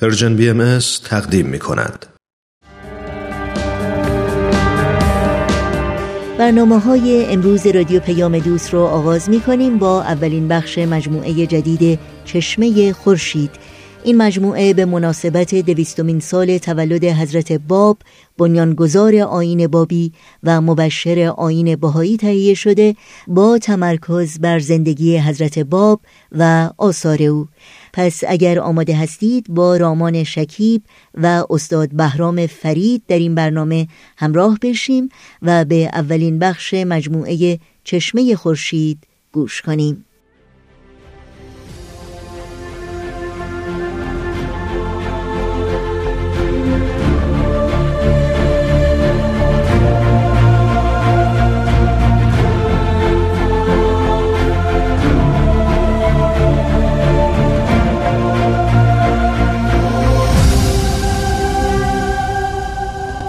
Persian BM تقدیم می کند. برنامه های امروز رادیو پیام دوست رو آغاز می کنیم با اولین بخش مجموعه جدید چشمه خورشید این مجموعه به مناسبت دویستمین سال تولد حضرت باب بنیانگذار آیین بابی و مبشر آیین بهایی تهیه شده با تمرکز بر زندگی حضرت باب و آثار او پس اگر آماده هستید با رامان شکیب و استاد بهرام فرید در این برنامه همراه بشیم و به اولین بخش مجموعه چشمه خورشید گوش کنیم.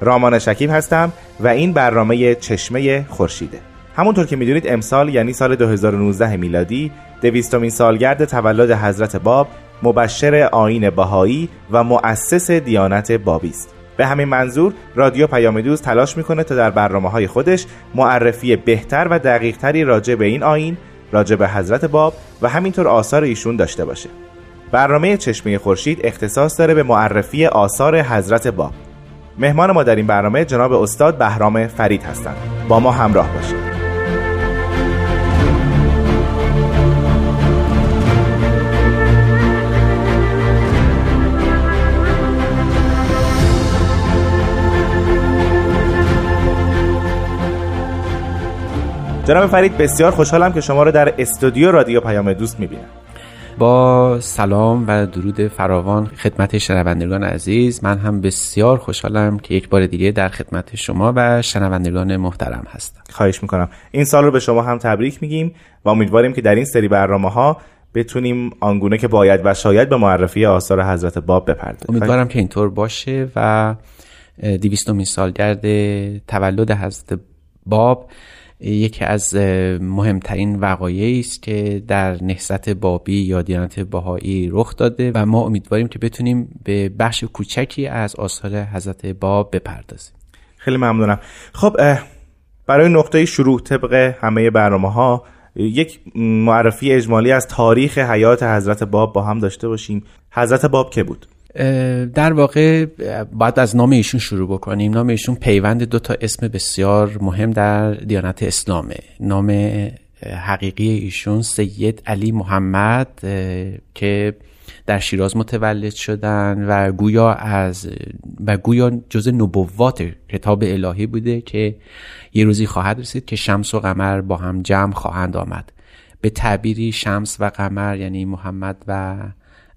رامان شکیب هستم و این برنامه چشمه خورشیده. همونطور که می‌دونید امسال یعنی سال 2019 میلادی دویستمین سالگرد تولد حضرت باب مبشر آین بهایی و مؤسس دیانت بابی است. به همین منظور رادیو پیام دوست تلاش می‌کنه تا در برنامه های خودش معرفی بهتر و دقیقتری راجع به این آین راجع به حضرت باب و همینطور آثار ایشون داشته باشه. برنامه چشمه خورشید اختصاص داره به معرفی آثار حضرت باب. مهمان ما در این برنامه جناب استاد بهرام فرید هستند. با ما همراه باشید. جناب فرید بسیار خوشحالم که شما رو در استودیو رادیو پیام دوست می‌بینم. با سلام و درود فراوان خدمت شنوندگان عزیز. من هم بسیار خوشحالم که یک بار دیگه در خدمت شما و شنوندگان محترم هستم. خواهش می‌کنم. این سال رو به شما هم تبریک میگیم و امیدواریم که در این سری برنامه ها بتونیم آنگونه که باید و شاید به معرفی آثار حضرت باب بپردازیم. امیدوارم که اینطور باشه و دیویستومین سالگرد تولد حضرت باب یکی از مهمترین وقایعی است که در نهضت بابی یا دیانت بهایی رخ داده و ما امیدواریم که بتونیم به بخش کوچکی از آثار حضرت باب بپردازیم. خیلی ممنونم. خب برای نقطه شروع طبق همه برنامه ها یک معرفی اجمالی از تاریخ حیات حضرت باب با هم داشته باشیم. حضرت باب که بود؟ در واقع باید از نام ایشون شروع بکنیم. نام ایشون پیوند دو تا اسم بسیار مهم در دیانت اسلامه. نام حقیقی ایشون سید علی محمد که در شیراز متولد شدن و گویا از و گویا جز نبوات کتاب الهی بوده که یه روزی خواهد رسید که شمس و قمر با هم جمع خواهند آمد. به تعبیری شمس و قمر یعنی محمد و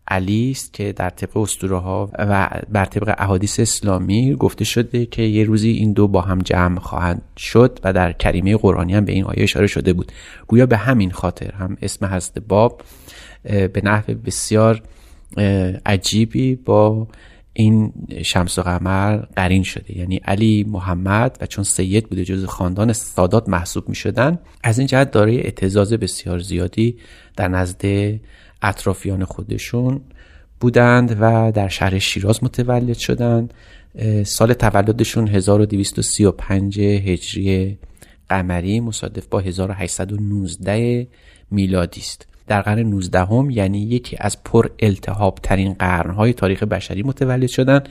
علی است که در طبق اسطوره ها و بر طبق احادیث اسلامی گفته شده که یه روزی این دو با هم جمع خواهند شد و در کریمه قرآنی هم به این آیه اشاره شده بود. گویا به همین خاطر هم اسم حضرت باب به نحو بسیار عجیبی با این شمس و قمر قرین شده. یعنی علی محمد و چون سید بوده جز خاندان سادات محسوب می شدن از این جهت دارای اعتزاز بسیار زیادی در نزد اطرافیان خودشون بودند و در شهر شیراز متولد شدند. سال تولدشون 1235 هجری قمری مصادف با 1819 میلادی است. در قرن 19 هم یعنی یکی از پر التحاب ترین قرنهای تاریخ بشری متولد شدن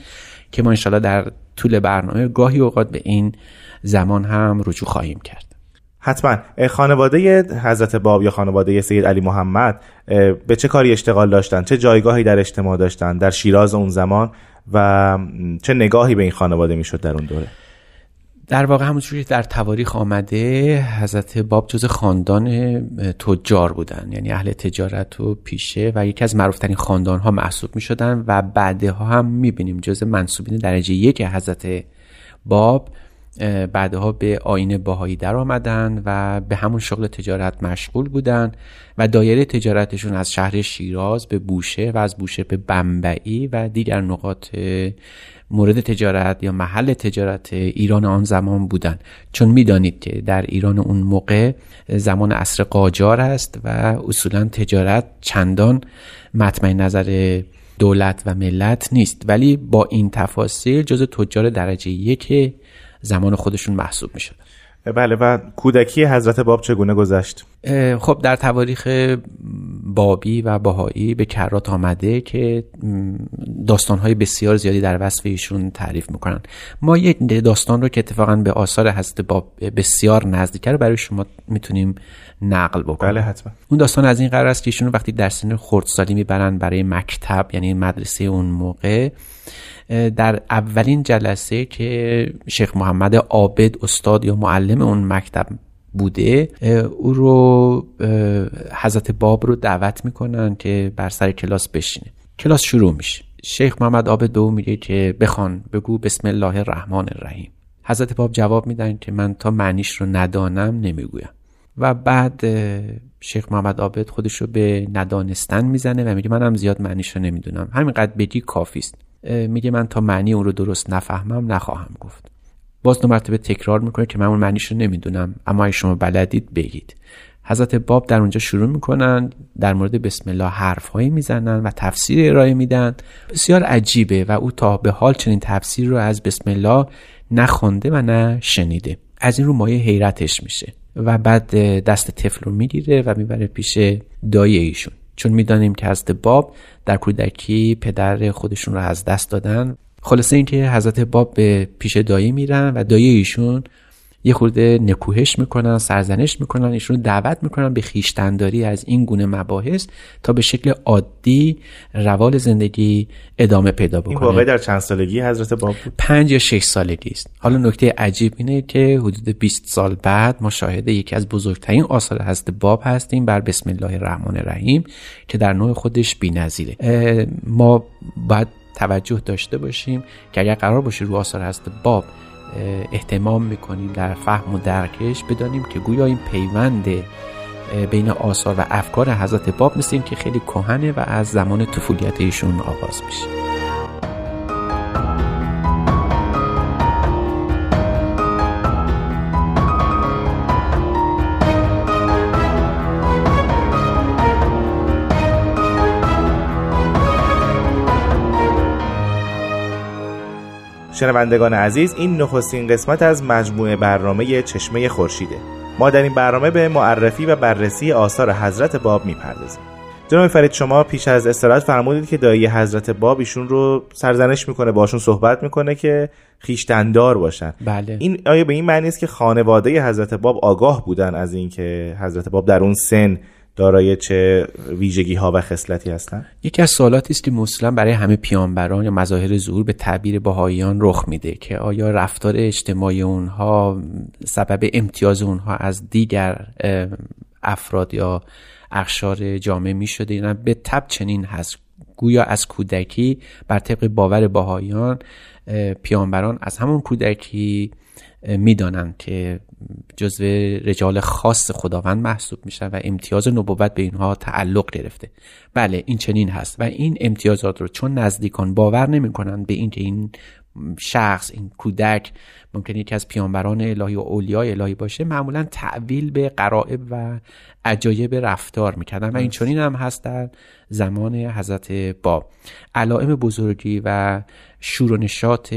که ما انشالله در طول برنامه گاهی اوقات به این زمان هم رجوع خواهیم کرد. حتما. خانواده حضرت باب یا خانواده سید علی محمد به چه کاری اشتغال داشتن؟ چه جایگاهی در اجتماع داشتن؟ در شیراز اون زمان؟ و چه نگاهی به این خانواده می‌شد در اون دوره؟ در واقع همونجوری که در تواریخ آمده حضرت باب جز خاندان تجار بودن. یعنی اهل تجارت و پیشه و یکی از معروفترین خاندان ها محسوب می شدن و بعدها هم می بینیم جز منصوبین درجه یک حضرت باب بعدها به آین باهایی در آمدن و به همون شغل تجارت مشغول بودن و دایره تجارتشون از شهر شیراز به بوشه و از بوشه به بمبئی و دیگر نقاط مورد تجارت یا محل تجارت ایران آن زمان بودن. چون می‌دانید که در ایران اون موقع زمان عصر قاجار است و اصولا تجارت چندان مطمئن نظر دولت و ملت نیست. ولی با این تفاصیل جز تجار درجه یک زمان خودشون محسوب می شدن بله و کودکی حضرت باب چگونه گذشت؟ خب در تواریخ بابی و باهایی به کرات آمده که داستانهای بسیار زیادی در وصف ایشون تعریف می‌کنن. ما یک داستان رو که اتفاقا به آثار حضرت باب بسیار نزدیکه رو برای شما می‌تونیم نقل بکنیم. بله حتما. اون داستان از این قرار است که ایشون وقتی در سن خردسالی می‌برن برای مکتب یعنی مدرسه اون موقع در اولین جلسه که شیخ محمد عابد استاد یا معلم اون مکتب بوده او رو حضرت باب رو دعوت می‌کنن که بر سر کلاس بشینه. کلاس شروع میشه. شیخ محمد به او میگه که بخوان بگو بسم الله الرحمن الرحیم. حضرت باب جواب میدن که من تا معنیش رو ندانم نمی‌گویم. و بعد شیخ محمد عابد خودش رو به ندانستن می‌زنه و میگه منم زیاد معنیش رو نمی‌دونم. همینقدر بگی کافی است میگه من تا معنی اون رو درست نفهمم نخواهم گفت. باز دو مرتبه تکرار می‌کنه که من اون معنیش رو نمی‌دونم اما اگه شما بلدید بگید. حضرت باب در اونجا شروع می‌کنن در مورد بسم الله حرف هایی می‌زنن و تفسیر ارائه میدن. بسیار عجیبه و او تا به حال چنین تفسیر رو از بسم الله نخونده و نه شنیده. از این رو مایه حیرتش میشه و بعد دست طفل رو می‌گیره و می‌بره پیش دایه ایشون. چون می‌دانیم که حضرت باب در کودکی پدر خودشون رو از دست دادن. خلاصه اینکه حضرت باب به پیش دایی میرن و دایی ایشون یه خورده نکوهش می‌کنن سرزنش می‌کنن ایشون دعوت می‌کنن به خیشتنداری از این گونه مباحث تا به شکل عادی روال زندگی ادامه پیدا بکنه. این واقعی در چند سالگی حضرت باب بود؟ پنج یا شش سالگی است. حالا نکته عجیب اینه که حدود 20 سال بعد ما شاهد یکی از بزرگترین آثار حضرت باب هستیم بر بسم الله الرحمن الرحیم که در نوع خودش بی‌نظیره. ما باید توجه داشته باشیم که اگر قرار باشه رو آثار حضرت باب احتمام می‌کنیم در فهم و درکش بدانیم که گویا این پیوند بین آثار و افکار حضرت باب مثل که خیلی کهنه و از زمان طفولیت ایشون آغاز میشه. شنوندگان عزیز این نخستین قسمت از مجموعه برنامه چشمه خورشیده. ما در این برنامه به معرفی و بررسی آثار حضرت باب می‌پردازیم. جناب فرید شما پیش از استراحت فرمودید که دایی حضرت باب ایشون رو سرزنش می‌کنه باشون صحبت می‌کنه که خیشتندار باشن. بله. این آیا به این معنی است که خانواده حضرت باب آگاه بودن از اینکه حضرت باب در اون سن دارای چه ویژگی ها و خصلتی هستند یکی از سوالاتی است که مسلم برای همه پیامبران یا مظاهر ظهور به تعبیر بهاییان رخ میده که آیا رفتار اجتماعی اونها سبب امتیاز اونها از دیگر افراد یا اخشار جامعه می یا به تب چنین هست. گویا از کودکی بر طبق باور بهاییان پیامبران از همون کودکی می‌دانند که جزو رجال خاص خداوند محسوب میشن و امتیاز نبوت به اینها تعلق گرفته. بله این چنین هست و این امتیازات رو چون نزدیکان باور نمی‌کنن به اینکه این شخص این کودک ممکن یکی از پیانبران الهی و اولیای الهی باشه معمولا تعویل به قرائب و عجایب رفتار می‌کردن و این چنین هم هست در زمان حضرت باب علائم بزرگی و شور و نشاط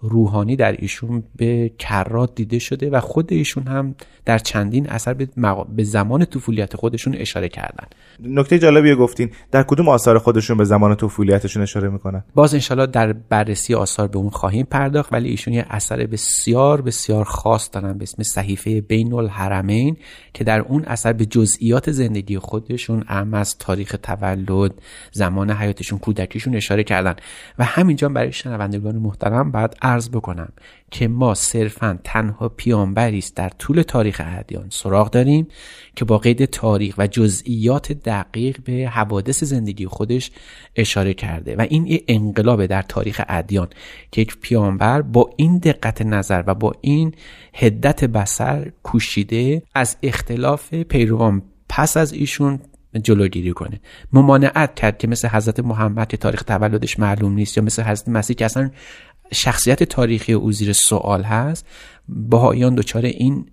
روحانی در ایشون به کرات دیده شده و خود ایشون هم در چندین اثر به, به زمان طفولیت خودشون اشاره کردن. نکته جالبی گفتین در کدوم آثار خودشون به زمان طفولیتشون اشاره می‌کنن؟ باز انشالله در بررسی آثار به اون خواهیم پرداخت ولی ایشون یه اثر بسیار بسیار خاص دارن به اسم صحیفه بین الحرمین که در اون اثر به جزئیات زندگی خودشون ام از تاریخ تولد زمان حیاتشون کودکیشون اشاره کردن. و همینجا برای شنوندگان محترم بعد عرض بکنم که ما صرفا تنها پیامبری است در طول تاریخ ادیان سراغ داریم که با قید تاریخ و جزئیات دقیق به حوادث زندگی خودش اشاره کرده و این انقلاب در تاریخ ادیان که یک پیامبر با این دقت نظر و با این هدت بسر کوشیده از اختلاف پیروان پس از ایشون جلوگیری کنه. ممانعت کرد که مثل حضرت محمد که تاریخ تولدش معلوم نیست یا مثل حضرت مسیح که اصلا شخصیت تاریخی او زیر سوال هست بهاییان دچار این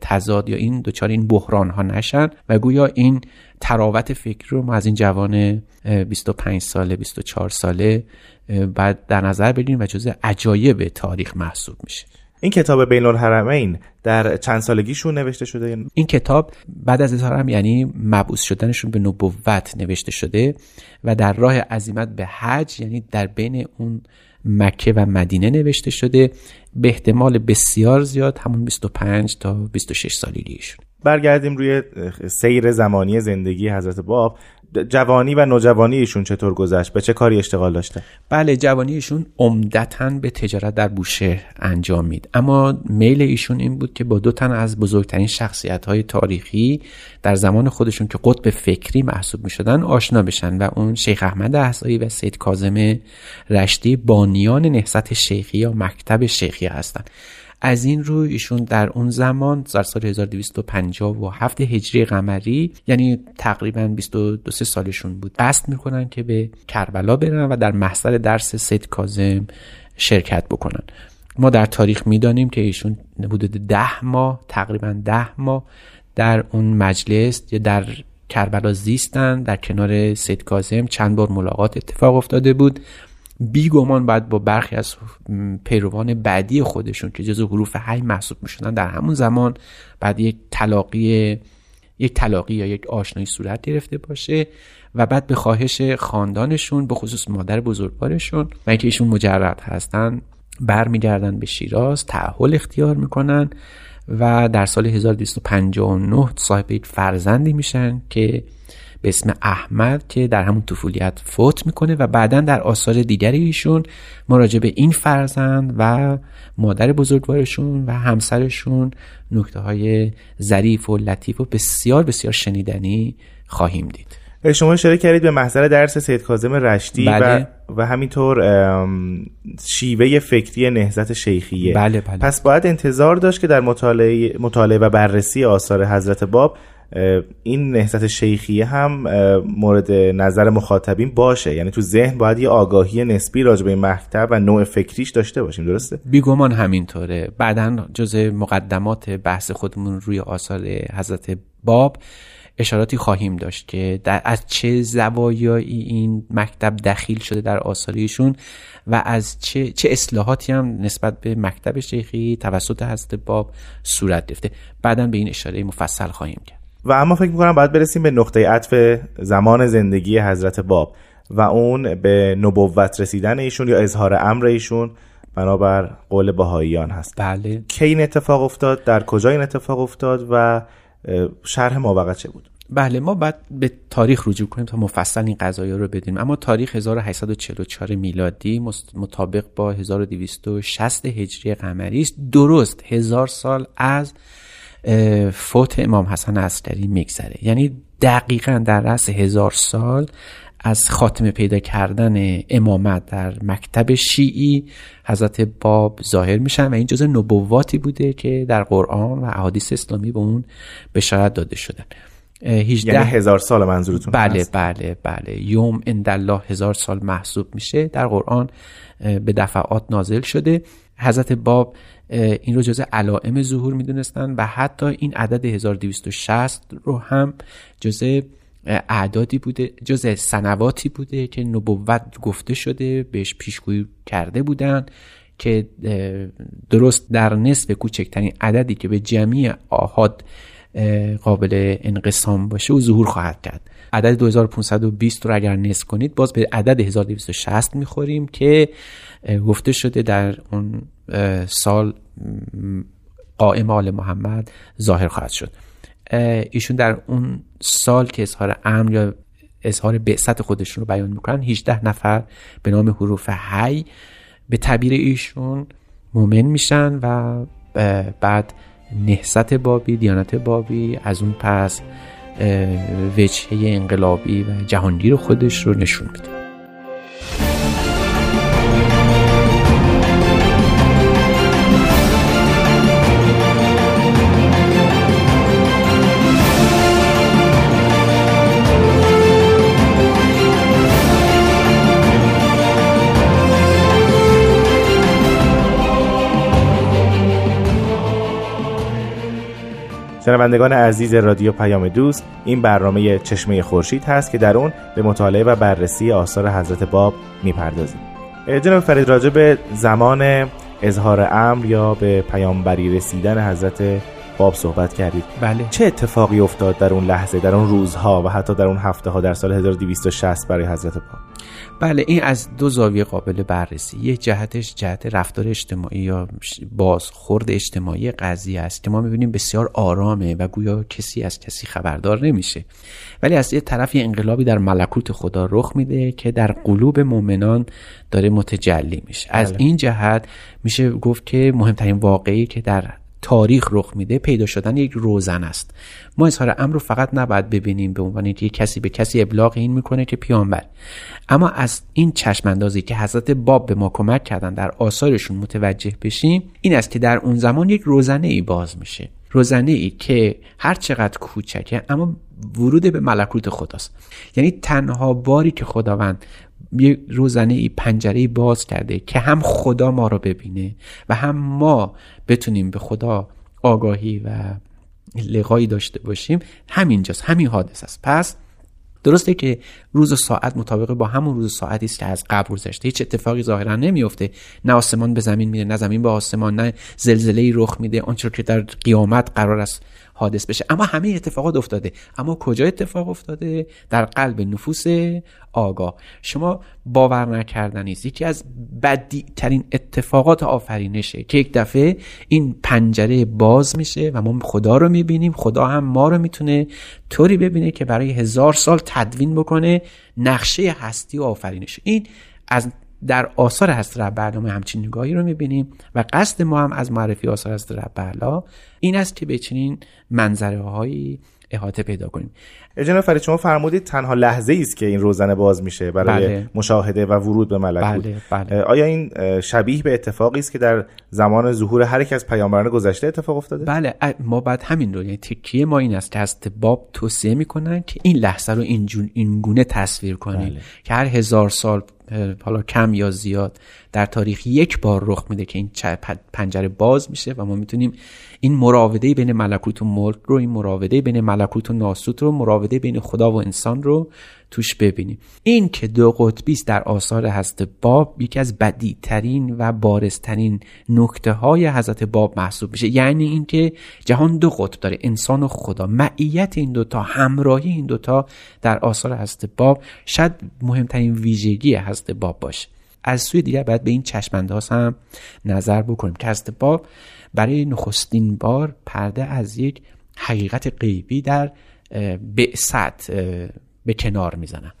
تضاد یا این دچار این بحران ها نشن و گویا این تراوت فکری رو ما از این جوان 25 ساله 24 ساله بعد در نظر بگیریم و جزء عجایب تاریخ محسوب میشه. این کتاب بین الحرمین در چند سالگیشون نوشته شده؟ این کتاب بعد از اظهارم یعنی مبعوث شدنشون به نبوت نوشته شده و در راه عزیمت به حج یعنی در بین اون مکه و مدینه نوشته شده به احتمال بسیار زیاد همون 25 تا 26 سالگیشون برگردیم روی سیر زمانی زندگی حضرت باب. جوانی و نوجوانی ایشون چطور گذشت؟ به چه کاری اشتغال داشته؟ بله جوانی ایشون عمدتا به تجارت در بوشهر انجام مید اما میل ایشون این بود که با دو تن از بزرگترین شخصیت های تاریخی در زمان خودشون که قطب فکری محسوب می شدن آشنا بشن و اون شیخ احمد احسایی و سید کازم رشتی بانیان نهضت شیخی یا مکتب شیخی هستند از این روی ایشون در اون زمان در سال 1257 هجری قمری یعنی تقریبا 22 سالشون بود قصد می‌کنن که به کربلا برن و در محضر درس سید کازم شرکت بکنن. ما در تاریخ می‌دانیم که ایشون حدود ده ماه تقریبا ده ماه در اون مجلس یا در کربلا زیستن در کنار سید کازم چند بار ملاقات اتفاق افتاده بود. بیگمان باید با برخی از پیروان بعدی خودشون که جزو حروف حی محسوب می‌شدن در همون زمان بعد یک تلاقی یک تلاقی یا یک آشنایی صورت گرفته باشه و بعد به خواهش خاندانشون به خصوص مادر بزرگوارشون و اینکه ایشون مجرد هستن برمیگردن به شیراز تعهل اختیار می‌کنن و در سال 1259 صاحب یک فرزندی میشن که به اسم احمد که در همون طفولیت فوت می‌کنه و بعدا در آثار دیگری ایشون مراجع به این فرزند و مادر بزرگوارشون و همسرشون نکته های ظریف و لطیف و بسیار بسیار شنیدنی خواهیم دید شما اشاره کردید به محضر درس سید کاظم رشتی بله. و, و همینطور شیوه فکری نهزت شیخیه بله بله. پس باید انتظار داشت که در مطالعه, مطالعه و بررسی آثار حضرت باب این نهضت شیخیه هم مورد نظر مخاطبین باشه. یعنی تو ذهن باید یه آگاهی نسبی راجع به این مکتب و نوع فکریش داشته باشیم درسته؟ بیگمان همینطوره. بعدا جز مقدمات بحث خودمون روی آثار حضرت باب اشاراتی خواهیم داشت که در از چه زوایایی این مکتب دخیل شده در آثاریشون و از چه, چه اصلاحاتی هم نسبت به مکتب شیخی توسط حضرت باب صورت گرفته. بعدا به این اشاره مفصل خواهیم کرد. و اما فکر می‌کنم باید برسیم به نقطه عطف زمان زندگی حضرت باب و اون به نبوت رسیدن ایشون یا اظهار امر ایشون بنابر قول بهاییان هست. بله. کی این اتفاق افتاد؟ در کجا این اتفاق افتاد؟ و شرح ماوقت چه بود؟ بله ما بعد به تاریخ رجوع کنیم تا مفصل این قضايا رو بدیم اما تاریخ 1844 میلادی مطابق با 1260 هجری قمری است درست هزار سال از فوت امام حسن عسکری میگذره. یعنی دقیقا در رأس هزار سال از خاتمه پیدا کردن امامت در مکتب شیعی حضرت باب ظاهر میشن و این جزء نبواتی بوده که در قرآن و احادیث اسلامی به اون بشارت داده شدن. 18 یعنی هزار سال منظورتون بله بله بله. یوم اندالله هزار سال محسوب میشه. در قرآن به دفعات نازل شده. حضرت باب این رو جزء علائم ظهور می‌دونستن و حتی این عدد 1260 رو هم جزء اعدادی بوده جزء سنواتی بوده که نبوت گفته شده بهش پیشگویی کرده بودن که درست در نصف کوچکترین عددی که به جمعی آهاد قابل انقسام باشه و ظهور خواهد کرد. عدد 2520 رو اگر نصف کنید باز به عدد 1260 می‌خوریم که گفته شده در اون سال قائم آل محمد ظاهر خواهد شد. ایشون در اون سال که اظهار امر یا اظهار بعثت خودشون رو بیان می‌کنن 18 نفر به نام حروف حی به تعبیر ایشون مؤمن میشن و بعد نهست بابی دیانت بابی از اون پس وجهه انقلابی و جهانگیر خودش رو نشون میده. شنوندگان عزیز رادیو پیام دوست این برنامه چشمه خورشید هست که در اون به مطالعه و بررسی آثار حضرت باب می‌پردازیم. جناب فرید راجع به زمان اظهار امر یا به پیامبری رسیدن حضرت باب صحبت کردید. بله. چه اتفاقی افتاد در اون لحظه در اون روزها و حتی در اون هفته ها در سال 1260 برای حضرت باب؟ بله این از دو زاویه قابل بررسی. یه جهتش جهت رفتار اجتماعی یا بازخورد اجتماعی قضیه است که ما می‌بینیم بسیار آرامه و گویا کسی از کسی خبردار نمیشه. ولی از یه طرف یه انقلابی در ملکوت خدا رخ میده که در قلوب مؤمنان داره متجلی میشه. از بله. این جهت میشه گفت که مهمترین واقعی که در تاریخ رخ میده پیدا شدن یک روزن است. ما اظهار امر رو فقط نباید ببینیم به عنوان که کسی به کسی ابلاغ این می‌کنه که پیامبر. اما از این چشم اندازی که حضرت باب به ما کمک کردن در آثارشون متوجه بشیم این است که در اون زمان یک روزنه ای باز میشه. روزنه ای که هر چقدر کوچکه اما ورود به ملکوت خداست. یعنی تنها باری که خداوند یه روزنه ای پنجره باز کرده که هم خدا ما رو ببینه و هم ما بتونیم به خدا آگاهی و لقایی داشته باشیم. همینجاست همین حادث است. پس درسته که روز و ساعت مطابق با همون روز و ساعتی است که از قبل گذشته. هیچ اتفاقی ظاهرا نمیفته نه آسمان به زمین میره نه زمین به آسمان نه زلزله رخ میده. آنچه که در قیامت قرار است حادث بشه. اما همه اتفاقات افتاده. اما کجا اتفاق افتاده؟ در قلب نفوس آگاه. شما باور نکردن نیست. یکی از بدی ترین اتفاقات آفرینشه که یک دفعه این پنجره باز میشه و ما خدا رو می‌بینیم. خدا هم ما رو می‌تونه طوری ببینه که برای هزار سال تدوین بکنه. نقشه هستی و آفرینش. این از در آثار حضرت رب همچین نگاهی رو می‌بینیم و قصد ما هم از معرفی آثار حضرت رب این است که به چنین منظره هایی احاطه پیدا کنیم جناب فرید شما فرمودید تنها لحظه ای است که این روزنه باز میشه برای بله. مشاهده و ورود به ملکوت بله، بله. آیا این شبیه به اتفاقی است که در زمان ظهور هر یک از پیامبران گذشته اتفاق افتاده بله ما بعد همین رو یعنی تکیه ما این است که از باب توصیه می‌کنن که این لحظه رو این گونه تصویر کنید بله. که هر هزار سال حالا کم یا زیاد در تاریخ یک بار رخ میده که این پنجره باز میشه و ما می‌تونیم این مراوده بین ملکوت و ملک رو این مراوده بین ملکوت و ناسوت رو مراوده بین خدا و انسان رو توش ببینیم. این که دو قطبی است در آثار حضرت باب یکی از بدیترین و بارزترین نکته های حضرت باب محسوب میشه. یعنی اینکه جهان دو قطب داره انسان و خدا. معیت این دوتا همراهی این دوتا در آثار حضرت باب شاید مهمترین ویژگی حضرت باب باشه. از سوی دیگر باید به این چشمانداز هم نظر بکنیم که حضرت باب برای نخستین بار پرده از یک حقیقت غیبی در بعثت به کنار می‌زنن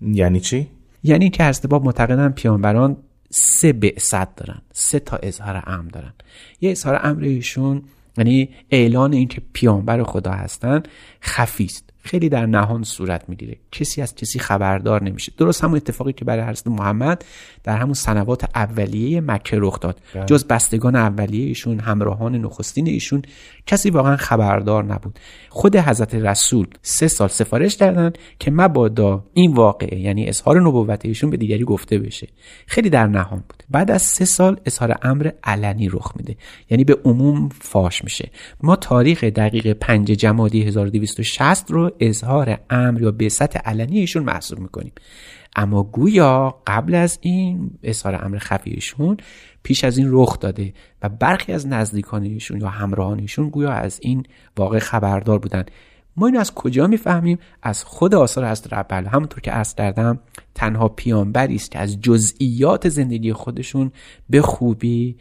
یعنی چی؟ یعنی که حضرت باب معتقدن پیامبران سه بعثت دارن سه تا اظهار امر دارن یه اظهار امر ایشون یعنی اعلان اینکه پیامبر خدا هستن خفی است. خیلی در نهان صورت می‌گیره. کسی از کسی خبردار نمیشه. درست همون اتفاقی که برای حضرت محمد در همون سنوات اولیه مکه رخ داد. بله. جز بستگان اولیه ایشون همراهان نخستین ایشون کسی واقعا خبردار نبود. خود حضرت رسول سه سال سفارش کردن که مبادا این واقعه یعنی اظهار نبوت ایشون به دیگری گفته بشه. خیلی در نهان بود. بعد از سه سال اظهار امر علنی رخ میده. یعنی به عموم فاش میشه. ما تاریخ دقیق 5 جمادی 1260 رو اظهار امر یا سطح علنی ایشون محسوب می‌کنیم. اما گویا قبل از این اظهار امر خفیشون پیش از این رخ داده و برخی از نزدیکانشون یا همراهانشون گویا از این واقع خبردار بودن ما این از کجا می‌فهمیم؟ از خود آثار از ربل همونطور که عرض کردم تنها پیانبری است که از جزئیات زندگی خودشون به خوبی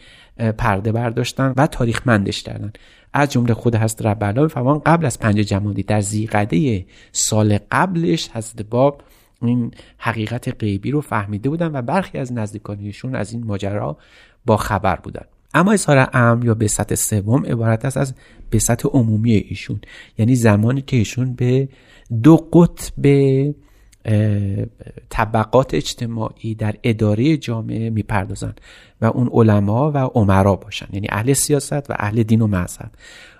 پرده برداشتن و تاریخمندش کردن. از جمله خود حضرت رب فرمان قبل از پنج جمادی در زیقده سال قبلش حضرت باب این حقیقت غیبی رو فهمیده بودن و برخی از نزدیکانیشون از این ماجرا با خبر بودن. اما اظهار امر یا به سطح سوم عبارت است از به سطح عمومی ایشون. یعنی زمانی که ایشون به دو قطب طبقات اجتماعی در اداره جامعه می‌پردازن و اون علما و عمرا باشن. یعنی اهل سیاست و اهل دین و مذهب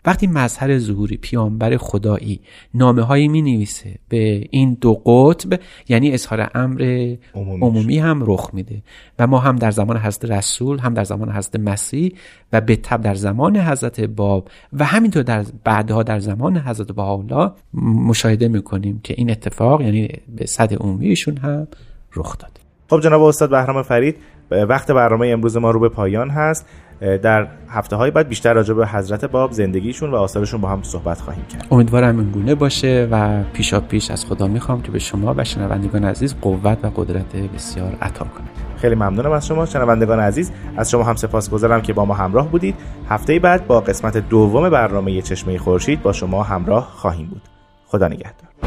وقتی مظهر ظهوری پیامبر خدایی نامه هایی می نویسه به این دو قطب یعنی اظهار امر عمومی هم رخ میده. و ما هم در زمان حضرت رسول هم در زمان حضرت مسیح و به تب در زمان حضرت باب و همینطور در بعدها در زمان حضرت بهاءالله مشاهده می‌کنیم که این اتفاق یعنی به صد عمومیشون هم رخ داد خب جناب استاد بهرام فرید وقت برنامه امروز ما رو به پایان هست. در هفته های بعد بیشتر راجع به حضرت باب زندگیشون و آثارشون با هم صحبت خواهیم کرد. امیدوارم این گونه باشه و پیشا پیش از خدا می‌خوام که به شما و شنوندگان عزیز قوت و قدرت بسیار عطا کنه خیلی ممنونم از شما شنوندگان عزیز. از شما هم سپاسگزارم که با ما همراه بودید. هفته بعد با قسمت دوم برنامه چشمه خورشید با شما همراه خواهیم بود. خدا نگهدار.